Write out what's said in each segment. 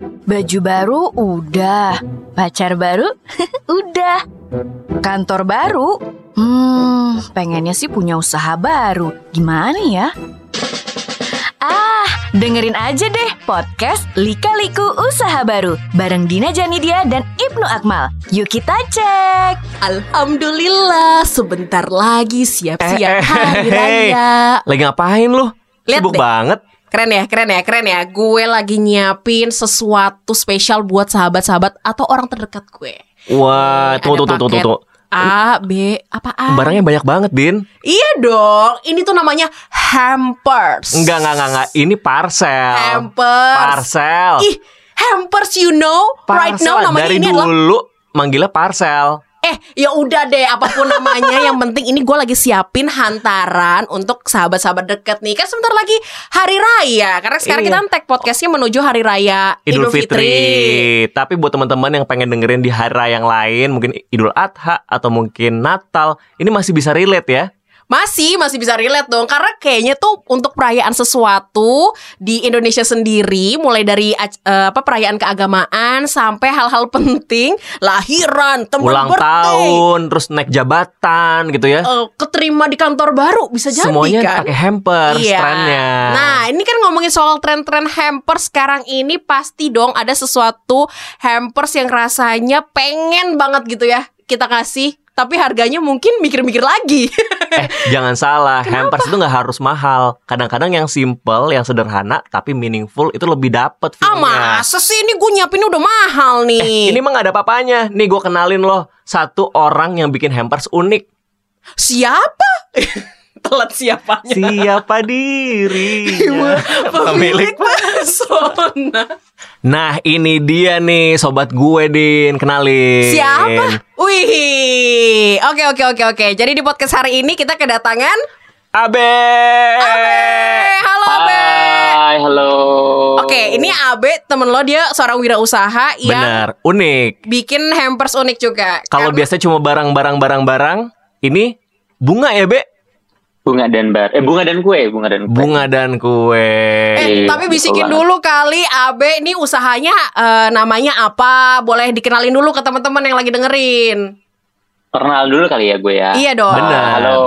Baju baru udah, pacar baru udah, kantor baru. Hmm, pengennya sih punya usaha baru. Gimana ya? Ah, dengerin aja deh podcast Lika Liku Usaha Baru bareng Dina Janidia dan Ibnu Akmal. Yuk kita cek. Alhamdulillah, sebentar lagi siap-siap Eh, eh, hari hey, raya. Lagi ngapain lu? Lihat Sibuk deh. banget. Keren ya, keren ya, keren ya. Gue lagi nyiapin sesuatu spesial buat sahabat-sahabat atau orang terdekat gue. Wah, ada tunggu, tunggu, paket tunggu. A, B, apaan? Barangnya banyak banget, Din. Iya dong, ini tuh namanya hampers. Enggak, enggak, enggak, enggak. Ini parcel. Hampers. Parcel. Ih, hampers you know, right now Parcel. namanya Dari ini adalah dulu manggilnya parcel. Eh, ya udah deh, apa pun namanya, yang penting ini gue lagi siapin hantaran untuk sahabat-sahabat deket nih. Kan sebentar lagi hari raya, karena sekarang Iya. kita tag podcastnya menuju hari raya Idul Fitri. Tapi buat teman-teman yang pengen dengerin di hari raya yang lain, mungkin Idul Adha atau mungkin Natal, ini masih bisa relate ya. Masih, masih bisa relate dong Karena kayaknya tuh untuk perayaan sesuatu Di Indonesia sendiri Mulai dari eh, apa perayaan keagamaan Sampai hal-hal penting Lahiran, teman Ulang birthday tahun, terus naik jabatan gitu ya. eh, Keterima di kantor baru Bisa jadi Semuanya kan pakai hampers Iya. trennya. Nah, ini kan ngomongin soal tren-tren hampers sekarang ini pasti dong ada sesuatu hampers yang rasanya pengen banget gitu ya kita kasih, tapi harganya mungkin mikir-mikir lagi. Eh, jangan salah, hampers itu nggak harus mahal. Kadang-kadang yang simple, yang sederhana, tapi meaningful itu lebih dapet ah, masa sih ini gue nyiapin udah mahal nih. Eh, Ini mah nggak ada apa-apanya. Nih gue kenalin loh, satu orang yang bikin hampers unik. siapa? Telat siapanya. Siapa dirinya? Pemilik pesona. Nah ini dia nih sobat gue Din, kenalin. Siapa? Wih, oke oke oke oke. Jadi di podcast hari ini kita kedatangan Abe. Eh, halo Abe. Hai, halo. Oke, ini Abe temen lo dia seorang wirausaha yang Benar, unik. bikin hampers unik juga. Kalau biasa cuma barang-barang barang-barang, ini bunga ya Be? Bunga dan bar. Eh, bunga dan kue, bunga dan kue. Bunga dan kue. Eh, Iya, tapi bisikin betul dulu kali Abe ini usahanya eh, namanya apa? Boleh dikenalin dulu ke teman-teman yang lagi dengerin. Perkenal dulu kali ya gue ya. Iya dong. Benar. Halo,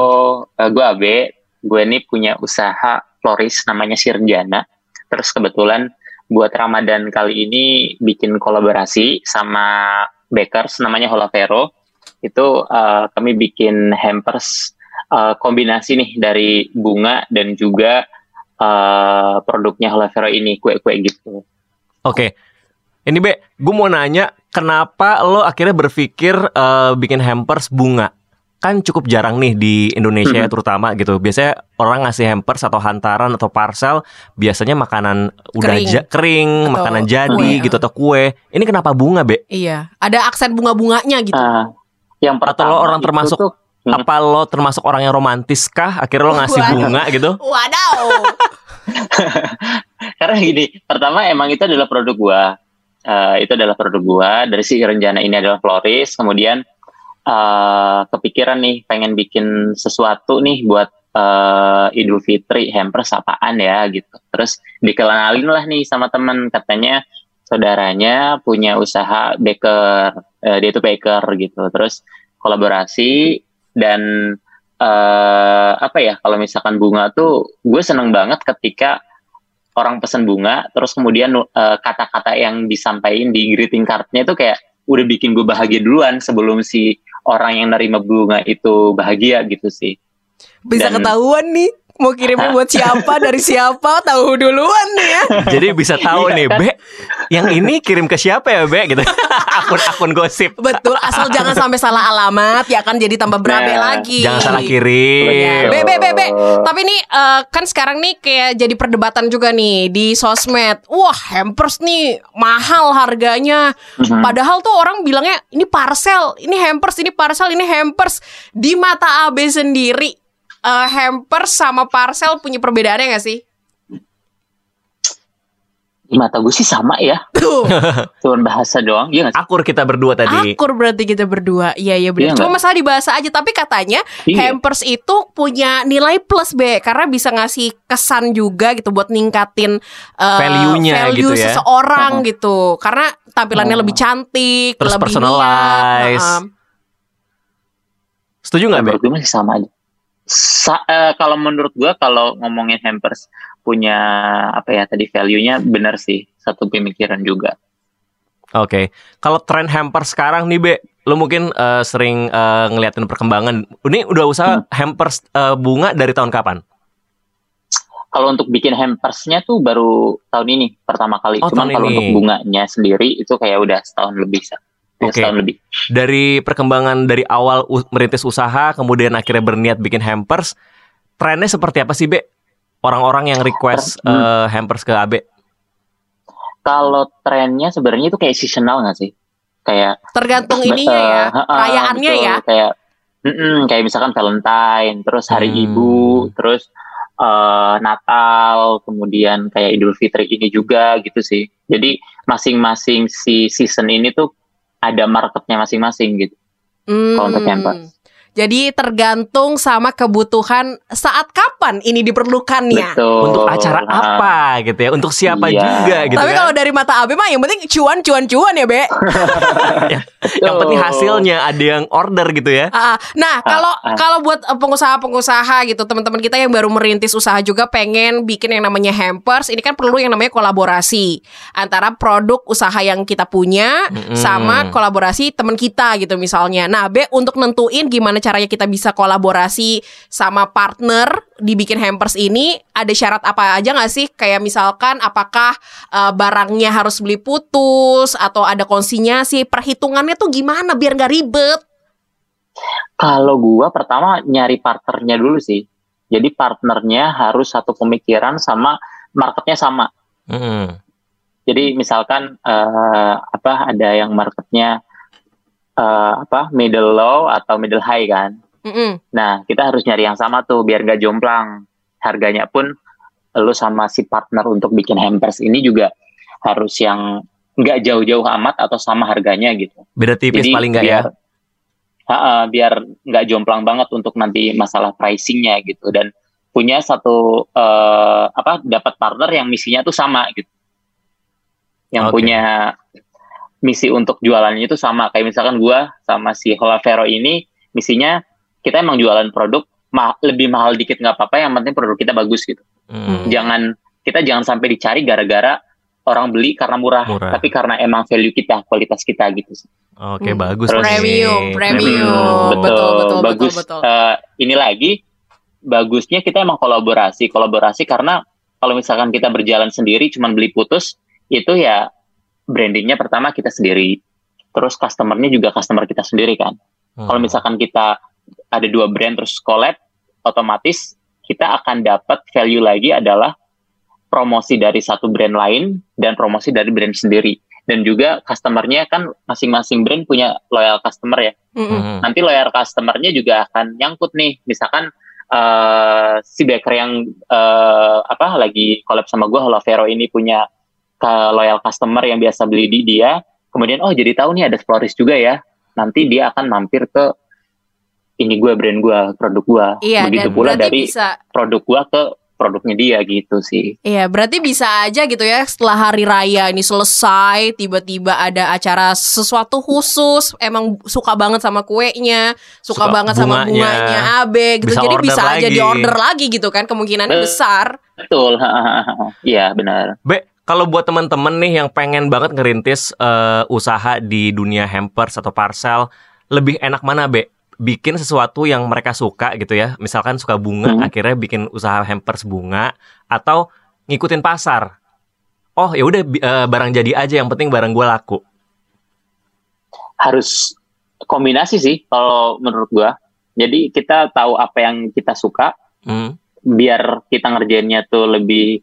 eh, gue Abe. Gue nih punya usaha floris namanya Sirjana. Terus kebetulan buat Ramadan kali ini bikin kolaborasi sama bakers namanya Holavero. Itu eh, kami bikin hampers eh, kombinasi nih dari bunga dan juga eh, produknya Holavero ini kue-kue gitu. Oke. Ini Be, gue mau nanya kenapa lo akhirnya berpikir eh, bikin hampers bunga? Kan cukup jarang nih di Indonesia ya, Mhm. terutama gitu. Biasanya orang ngasih hampers atau hantaran atau parcel biasanya makanan udah Kering. ja- kering, Atau makanan jadi kue, gitu atau kue. Ini kenapa bunga, Be? Iya, ada aksen bunga-bunganya gitu. Ah, yang Atau pertama lo orang itu termasuk tuh, Hmm. Apa lo termasuk orang yang romantis kah? Akhirnya lo ngasih Waduh. bunga gitu? Wadaw. karena gini, pertama emang itu adalah produk gua. Eh, itu adalah produk gua. Dari si rencana ini adalah floris. Kemudian eh, kepikiran nih pengen bikin sesuatu nih buat eh, Idul Fitri hampers apaan ya gitu. Terus dikenalin lah nih sama temen katanya saudaranya punya usaha baker. Eh, dia itu baker gitu. Terus kolaborasi dan eh apa ya kalau misalkan bunga tuh gue seneng banget ketika orang pesen bunga terus kemudian eh, kata-kata yang disampaikan di greeting cardnya itu kayak udah bikin gue bahagia duluan sebelum si orang yang nerima bunga itu bahagia gitu sih. Bisa Dan- ketahuan nih mau kirimnya buat siapa dari siapa tahu duluan nih ya. Jadi bisa tahu Iya, nih, kan? Be, yang ini kirim ke siapa ya, Be? Gitu. Akun-akun gosip. Betul, asal jangan sampai salah alamat ya kan jadi tambah berabe Nah, lagi. Jangan salah Iya. kirim. Be, be, be, be. Tapi nih eh, kan sekarang nih kayak jadi perdebatan juga nih di sosmed. Wah, hampers nih mahal harganya. Mhm. Padahal tuh orang bilangnya ini parcel, ini hampers, ini parcel, ini hampers. Di mata AB sendiri eh, hampers sama parcel punya perbedaannya gak sih? di mata gue sih sama ya Tuh, Cuman bahasa doang, iya nggak sih? Akur kita berdua tadi. akur berarti kita berdua. Iya, iya benar. Iya Cuma nggak? masalah di bahasa aja, tapi katanya Iya. hampers itu punya nilai plus B karena bisa ngasih kesan juga gitu buat ningkatin uh, Value-nya value gitu ya. seseorang gitu. Karena tampilannya Oh. lebih cantik, Terus lebih personalize. niat. Heeh. Setuju nggak, Be? menurut gue masih sama aja. Sa- eh, kalau menurut gue kalau ngomongin hampers punya apa ya tadi value-nya benar sih satu pemikiran juga. Oke. Kalau tren hampers sekarang nih, Be, lu mungkin eh, sering eh, ngeliatin perkembangan. Ini udah usaha Hmm. hampers eh, bunga dari tahun kapan? Kalau untuk bikin hampersnya tuh baru tahun ini pertama kali. Oh, Cuman kalau untuk bunganya sendiri itu kayak udah setahun lebih. Sa. Oke. Setahun lebih. Dari perkembangan dari awal merintis usaha, kemudian akhirnya berniat bikin hampers, trennya seperti apa sih, Be? Orang-orang yang request Hmm. eh, hampers ke AB. Kalau trennya sebenarnya itu kayak seasonal nggak sih? Kayak Tergantung ininya eh, ya, perayaannya betul. ya. Kayak mm-mm, kayak misalkan Valentine, terus Hari Hmm. Ibu, terus eh, Natal, kemudian kayak Idul Fitri ini juga gitu sih. Jadi masing-masing si season ini tuh ada marketnya masing-masing gitu. Kalau untuk Hmm. Jadi tergantung sama kebutuhan saat kapan ini diperlukannya. Betul. Untuk acara Nah, apa gitu ya? Untuk siapa Iya. juga gitu Tapi kan? kalau dari mata Abe mah yang penting cuan cuan cuan ya, Be. Yang penting hasilnya ada yang order gitu ya. Ah, nah, kalau ah. kalau buat eh, pengusaha-pengusaha gitu, teman-teman kita yang baru merintis usaha juga pengen bikin yang namanya hampers, ini kan perlu yang namanya kolaborasi antara produk usaha yang kita punya Mm-mm. sama kolaborasi teman kita gitu misalnya. Nah, B untuk nentuin gimana caranya kita bisa kolaborasi sama partner dibikin hampers ini, ada syarat apa aja nggak sih? Kayak misalkan apakah eh, barangnya harus beli putus atau ada konsinyasi, perhitungannya tuh gimana biar nggak ribet? Kalau gua pertama nyari partnernya dulu sih. Jadi partnernya harus satu pemikiran sama marketnya sama. Mm-mm. Jadi misalkan eh, apa ada yang marketnya eh, apa middle low atau middle high kan. Mm-mm. Nah kita harus nyari yang sama tuh biar gak jomplang. Harganya pun lu sama si partner untuk bikin hampers ini juga harus yang nggak jauh-jauh amat atau sama harganya gitu. Beda tipis paling nggak ya? biar, Ha-ha, biar nggak jomplang banget untuk nanti masalah pricingnya gitu dan punya satu eh, apa dapat partner yang misinya tuh sama gitu, yang Oke. punya misi untuk jualannya itu sama kayak misalkan gua sama si Holavero ini misinya kita emang jualan produk ma- lebih mahal dikit nggak apa-apa yang penting produk kita bagus gitu Mm. jangan kita jangan sampai dicari gara-gara orang beli karena murah, Murah. tapi karena emang value kita kualitas kita gitu sih. Oke, Hmm. bagus. Terus- nih. Premium, premium. betul, betul, betul, bagus. betul, betul. Eh, ini lagi bagusnya kita emang kolaborasi, kolaborasi karena kalau misalkan kita berjalan sendiri cuman beli putus itu ya brandingnya pertama kita sendiri, terus customernya juga customer kita sendiri kan. Hmm. Kalau misalkan kita ada dua brand terus collab, otomatis kita akan dapat value lagi adalah promosi dari satu brand lain dan promosi dari brand sendiri. Dan juga customernya kan masing-masing brand punya loyal customer ya Mm-mm. Mm. nanti loyal customernya juga akan nyangkut nih misalkan eh, si baker yang eh, apa lagi collab sama gue Holavero ini punya ke- loyal customer yang biasa beli di dia kemudian oh jadi tahu nih ada florist juga ya nanti dia akan mampir ke ini gue brand gue produk gue Iya, begitu dan pula dari bisa produk gue ke produknya dia gitu sih Iya, berarti bisa aja gitu ya setelah hari raya ini selesai, tiba-tiba ada acara sesuatu khusus, emang suka banget sama kuenya, suka, Suka banget sama bunganya. bunganya Abe gitu. Bisa Jadi bisa aja lagi. di order lagi gitu kan, kemungkinannya Eh. besar. betul iya benar Be, kalau buat teman-teman nih yang pengen banget ngerintis eh, usaha di dunia hampers atau parcel, lebih enak mana, Be? Bikin sesuatu yang mereka suka gitu ya. Misalkan suka bunga, Hmm. akhirnya bikin usaha hampers bunga atau ngikutin pasar. Oh, ya udah eh, barang jadi aja yang penting barang gue laku. harus kombinasi sih kalau menurut gue jadi kita tahu apa yang kita suka Hmm. biar kita ngerjainnya tuh lebih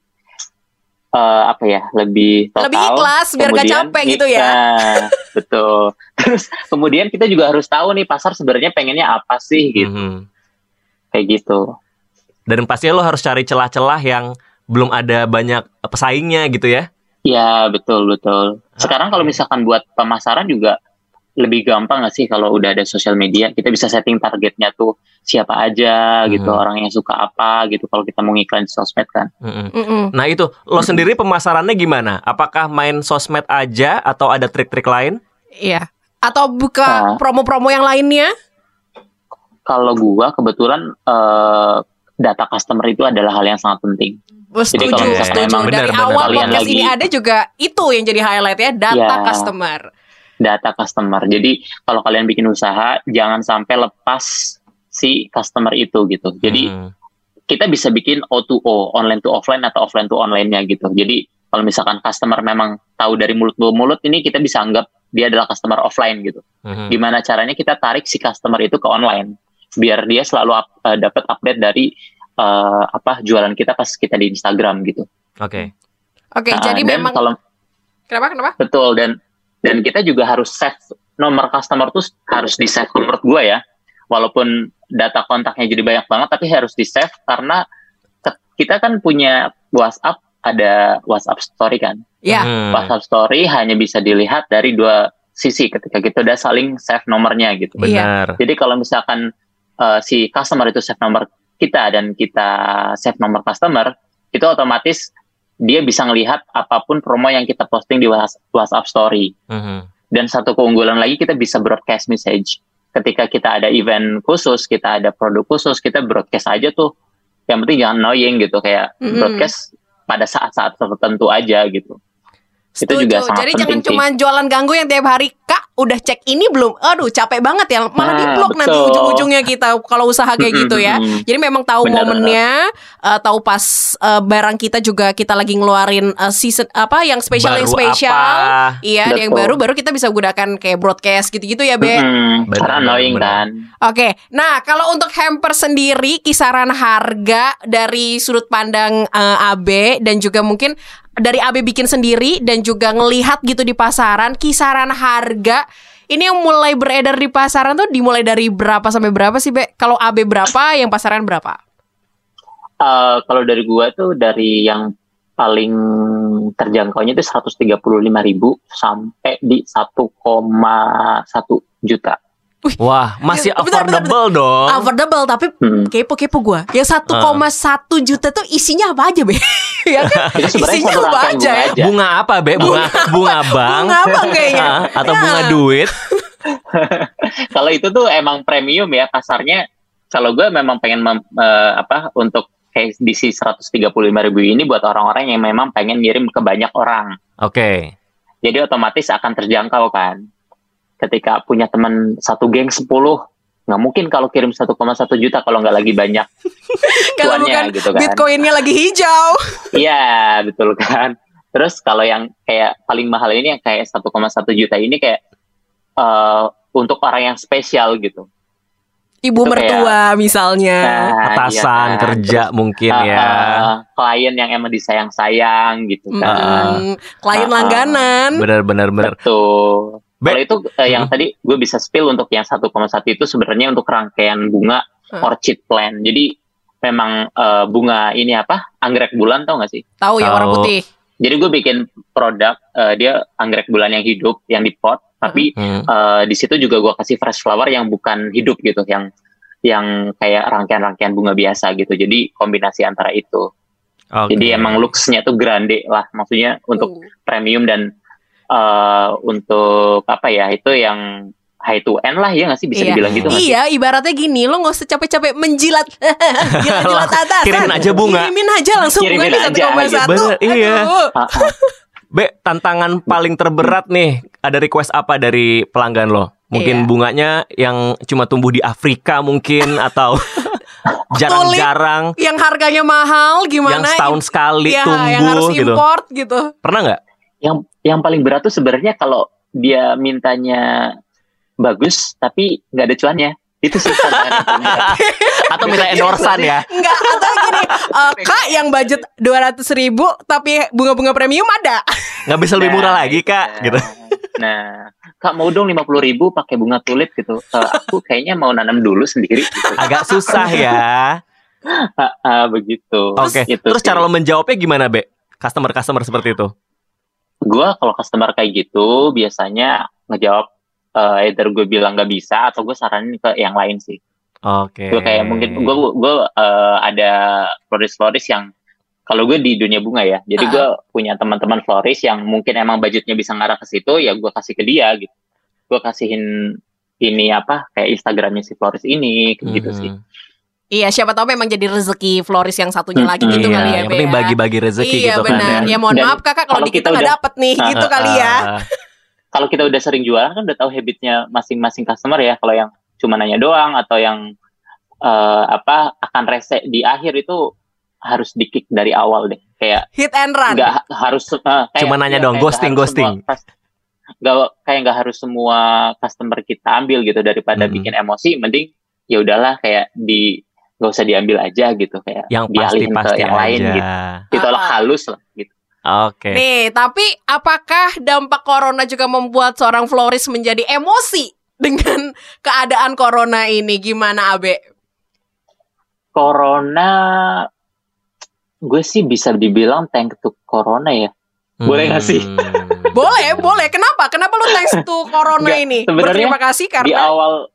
eh, apa ya lebih total Lebih ikhlas, biar gak Kemudian capek gitu ya. Nah, betul terus kemudian kita juga harus tahu nih pasar sebenarnya pengennya apa sih gitu Mhm. kayak gitu Dan pastinya lo harus cari celah-celah yang belum ada banyak pesaingnya gitu ya. Ya betul betul. Sekarang kalau misalkan buat pemasaran juga lebih gampang nggak sih kalau udah ada sosial media kita bisa setting targetnya tuh siapa aja gitu Hmm. orang yang suka apa gitu kalau kita mau ngiklan di sosmed kan. Mm-mm. Mm-mm. Nah itu lo sendiri pemasarannya gimana? Apakah main sosmed aja atau ada trik-trik lain? Iya. Atau buka Ah. promo-promo yang lainnya? Kalau gua kebetulan eh, data customer itu adalah hal yang sangat penting. Oh, Jadi setuju, kalau misalkan setuju. emang Dari awal kalian podcast lagi- ini ada juga itu yang jadi highlight ya, data Ya. customer. Data customer. Jadi kalau kalian bikin usaha jangan sampai lepas si customer itu gitu. Jadi Hmm. kita bisa bikin O2O, online to offline atau offline to online-nya gitu. Jadi kalau misalkan customer memang tahu dari mulut ke mulut ini kita bisa anggap dia adalah customer offline gitu. Mhm. Gimana caranya kita tarik si customer itu ke online biar dia selalu up- eh, dapat update dari eh, apa jualan kita pas kita di Instagram gitu. Oke. Oke, Nah, jadi memang kalau kenapa kenapa? betul dan dan kita juga harus save nomor customer tuh harus di save menurut gue ya. Walaupun data kontaknya jadi banyak banget tapi harus di save karena kita kan punya WhatsApp ada WhatsApp story kan. Ya. Hmm. WhatsApp story hanya bisa dilihat dari dua sisi ketika kita udah saling save nomornya gitu. Benar. Jadi kalau misalkan uh, si customer itu save nomor kita dan kita save nomor customer, itu otomatis dia bisa ngelihat apa pun promo yang kita posting di Whats- WhatsApp story. Mhm. Dan satu keunggulan lagi kita bisa broadcast message. Ketika kita ada event khusus, kita ada produk khusus, kita broadcast aja tuh. Yang penting jangan annoying gitu kayak Mm-mm. broadcast pada saat-saat tertentu aja gitu. Itu Setuju. juga sangat Jadi jangan penting sih. cuma jualan ganggu yang tiap hari, Kak, udah cek ini belum? Aduh, capek banget ya. Malah Nah, di blok nanti betul. ujung-ujungnya kita kalau usaha kayak gitu ya. Jadi memang tahu Benar, momennya, eh, tahu pas eh, barang kita juga kita lagi ngeluarin eh, season apa yang spesial yang Baru spesial. apa? Iya, ada yang Betul. baru baru kita bisa gunakan kayak broadcast gitu-gitu ya, Be. Karena annoying kan. Oke, nah kalau untuk hamper sendiri kisaran harga dari sudut pandang eh, AB dan juga mungkin dari AB bikin sendiri dan juga ngelihat gitu di pasaran kisaran harga ini yang mulai beredar di pasaran tuh dimulai dari berapa sampai berapa sih Be? Kalau AB berapa, yang pasaran berapa? Eh, kalau dari gua tuh dari yang paling terjangkaunya itu 135.000 ribu sampai di 1,1 juta. Wah, masih Bentar, bentar, affordable dong. Affordable tapi Hmm. kepo-kepo gua. Yang 1,1 juta tuh isinya apa aja Be? ya kan? Sebenarnya Isinya apa aja bunga ya? aja. Bunga apa, Be? Bunga bunga bank. Bunga abang kayaknya. Ah, atau Ya. bunga duit. Kalau itu tuh emang premium ya pasarnya. Kalau gue memang pengen mem- eh, apa untuk kayak di si 135.000 ribu ini buat orang-orang yang memang pengen ngirim ke banyak orang. Oke. Jadi otomatis akan terjangkau kan. Ketika punya teman satu geng 10 nggak mungkin kalau kirim 1,1 juta kalau nggak lagi banyak Kalau bukan gitu kan. Bitcoinnya lagi hijau. Iya, betul kan. Terus kalau yang kayak paling mahal ini yang kayak 1,1 juta ini kayak eh, untuk orang yang spesial gitu. Ibu Itu mertua misalnya. Nah, Atasan iya kan. kerja Terus, mungkin eh, ya. eh, klien yang emang disayang-sayang gitu kan. Mm, klien ah. langganan. Benar benar benar. Betul. Kalau itu eh, yang Hmm. tadi gue bisa spill untuk yang 1,1 itu sebenarnya untuk rangkaian bunga Hmm. orchid plant. Jadi memang eh, bunga ini apa? Anggrek bulan tau gak sih? Tahu yang warna putih. Jadi gue bikin produk eh, dia anggrek bulan yang hidup yang di pot, tapi Hmm. eh, di situ juga gue kasih fresh flower yang bukan hidup gitu, yang yang kayak rangkaian-rangkaian bunga biasa gitu. Jadi kombinasi antara itu. Oke. Jadi emang looks-nya tuh grande lah, maksudnya untuk Uh. premium dan eh untuk apa ya itu yang high to end lah ya nggak sih bisa Iya. dibilang gitu sih? Iya, ibaratnya gini, lo nggak usah capek-capek menjilat, jilat-jilat atas. Kirimin aja bunga. Kirimin aja langsung Kirimin bunga di aja, 1,1. bener, iya. Aduh. Ah, ah. Be, tantangan paling terberat nih, ada request apa dari pelanggan lo? Mungkin Iya. bunganya yang cuma tumbuh di Afrika mungkin atau jarang-jarang Yang harganya mahal gimana? yang setahun sekali Iya, tumbuh yang harus gitu. import gitu. Pernah nggak? Yang yang paling berat tuh sebenarnya kalau dia mintanya bagus tapi nggak ada cuannya itu paling berat. Atau minta endorsan ya? Enggak, atau gini, eh, Kak yang budget 200 ribu tapi bunga-bunga premium ada. Nggak bisa lebih murah lagi kak? Nah, Gitu. Nah, kak mau dong lima puluh ribu pakai bunga tulip gitu. Eh, aku kayaknya mau nanam dulu sendiri. Gitu. Agak susah ya. Ah, ah, begitu. Oke. Gitu Terus sih. cara lo menjawabnya gimana be? Customer-customer seperti itu? Gue kalau customer kayak gitu biasanya ngejawab uh, either gue bilang nggak bisa atau gue saranin ke yang lain sih. Oke. Gue kayak mungkin gue gue uh, ada floris-floris yang kalau gue di dunia bunga ya, jadi Ah. gue punya teman-teman floris yang mungkin emang budgetnya bisa ngarah ke situ, ya gue kasih ke dia gitu. Gue kasihin ini apa kayak Instagramnya si floris ini gitu sih. Iya, siapa tahu memang jadi rezeki Floris yang satunya lagi gitu Iya, kali ya, yang penting ya. bagi-bagi rezeki iya, gitu kan. benar. Dan- Ya mohon dan maaf Kakak kalau di kita nggak dapet nih, gitu Ah, kali ya. ah, Kalau kita udah sering jualan kan udah tahu habitnya masing-masing customer ya. Kalau yang cuma nanya doang atau yang eh, apa akan rese di akhir itu harus di kick dari awal deh. Kayak Hit and run. ha- harus eh, kayak- Cuma nanya iya, dong, kayak ghosting, ghosting. semua nggak kayak nggak harus semua customer kita ambil gitu daripada Mhm. bikin emosi mending ya udahlah kayak di nggak usah diambil aja gitu kayak yang dialihin pasti-pasti ke yang aja. lain gitu ditolak Ah. halus lah gitu Oke. Nih, tapi apakah dampak corona juga membuat seorang floris menjadi emosi dengan keadaan corona ini? Gimana, Abe? corona gue sih bisa dibilang thank to corona ya Boleh nggak sih? Boleh, boleh. Kenapa? Kenapa lu thanks to corona Nggak, ini? Berterima kasih di karena awal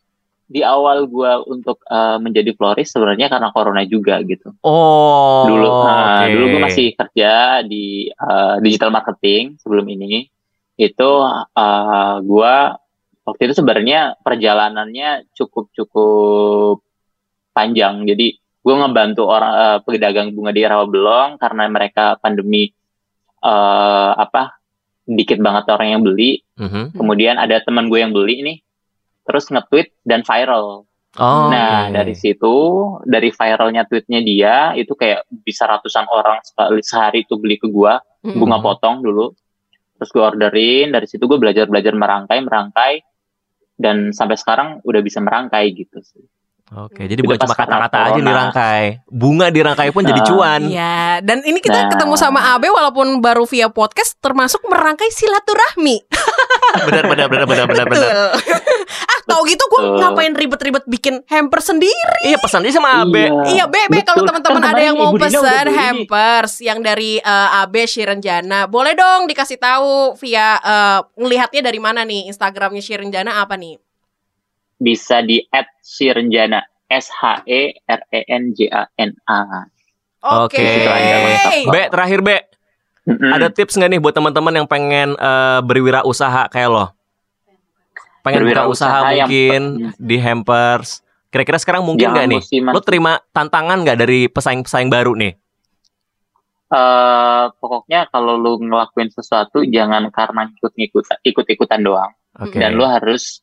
di awal gue untuk eh, menjadi florist sebenarnya karena corona juga gitu Oh. dulu nah, oke. dulu gue masih kerja di eh, digital marketing sebelum ini itu eh, gue waktu itu sebenarnya perjalanannya cukup cukup panjang jadi gue ngebantu orang eh, pedagang bunga di Rawabelong karena mereka pandemi eh, apa dikit banget orang yang beli Mhm. kemudian ada teman gue yang beli nih terus nge-tweet dan viral Oh, Nah, oke. dari situ, dari viralnya tweetnya dia, itu kayak bisa ratusan orang sekali sehari itu beli ke gua, Mm. bunga Hmm. potong dulu. Terus gua orderin, dari situ gue belajar-belajar merangkai, merangkai, dan sampai sekarang udah bisa merangkai gitu sih. Oke, jadi bukan cuma kata-kata aja dirangkai. Bunga dirangkai pun jadi cuan. Iya, dan ini kita Nah. ketemu sama Abe walaupun baru via podcast termasuk merangkai silaturahmi. benar benar benar benar benar benar. Gitu gue Betul. ngapain ribet-ribet bikin hamper sendiri. Iya, pesan aja sama Abe. Iya, Be, Be, kalau Betul. teman-teman Kan ada yang mau pesan hampers yang dari eh, Abe Shirenjana, boleh dong dikasih tahu via eh, ngelihatnya dari mana nih Instagramnya Shirenjana apa nih? Bisa di add Shirenjana, S H E R E N J A N A. Oke. Aja, lengkap. Be, terakhir Be, Mm-mm. ada tips nggak nih buat teman-teman yang pengen eh, berwirausaha kayak lo? Pengen buka usaha Berwirausaha yang- mungkin di hampers. Kira-kira sekarang mungkin nggak nih? musiman. Lo terima tantangan nggak dari pesaing-pesaing baru nih? Eh, pokoknya kalau lu ngelakuin sesuatu jangan karena ikut-ikut ikut-ikutan doang. Oke. dan lu harus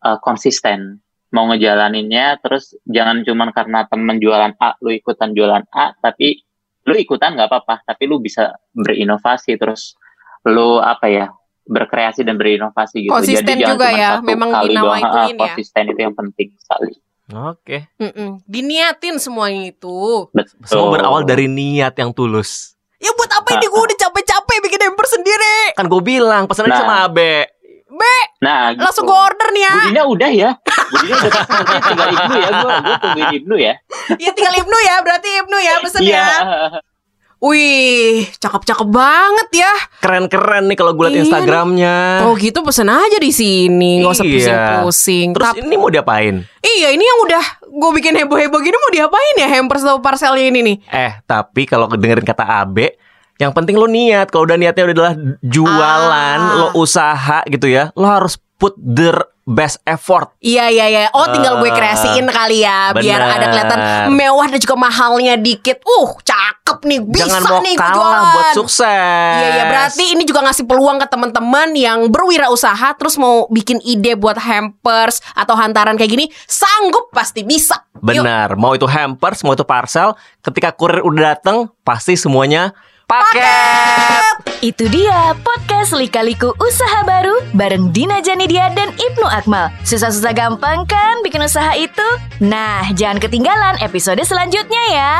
uh, konsisten mau ngejalaninnya terus jangan cuman karena temen jualan A lu ikutan jualan A tapi lu ikutan nggak apa-apa tapi lu bisa berinovasi terus lu apa ya berkreasi dan berinovasi gitu Konsisten jangan juga ya, satu memang kali doang. dinawaitin Ah, ya. konsisten itu yang penting sekali Oke. Mm-mm. Diniatin semuanya itu. betul Semua berawal dari niat yang tulus. Ya buat apa ini gue udah capek-capek bikin hamper sendiri. Kan gue bilang pesan aja Nah. sama Abe. Be, nah gitu. langsung gue order nih ya. Bu Dina udah ya Bu Dina udah pesen nanti tinggal Ibnu ya gue gue tungguin Ibnu ya Ya tinggal Ibnu ya, berarti Ibnu ya pesen iya ya. Wih, cakep-cakep banget ya. Keren-keren nih kalau gue liat Iya. Instagramnya. Oh gitu pesen aja di sini, nggak usah Iya. pusing-pusing. Terus Tapi- ini mau diapain? iya ini yang udah gue bikin heboh-heboh gini mau diapain ya hampers atau parcelnya ini nih? Eh, tapi kalau dengerin kata Abe, yang penting lo niat. Kalau udah niatnya udah adalah jualan, Ah. lo usaha gitu ya, lo harus put the best effort. Iya iya iya. Oh tinggal gue Eh, kreasiin kali ya, biar bener. ada kelihatan mewah dan juga mahalnya dikit. Uh, cakep nih, bisa Jangan mau nih kalah jualan. buat sukses. Iya iya berarti ini juga ngasih peluang ke teman-teman yang berwirausaha terus mau bikin ide buat hampers atau hantaran kayak gini sanggup pasti bisa. Benar, mau itu hampers, mau itu parcel, ketika kurir udah dateng, pasti semuanya paket. Itu dia podcast Lika-Liku Usaha Baru bareng Dina Janidia dan Ibnu Akmal. Susah-susah gampang kan bikin usaha itu? Nah, jangan ketinggalan episode selanjutnya ya.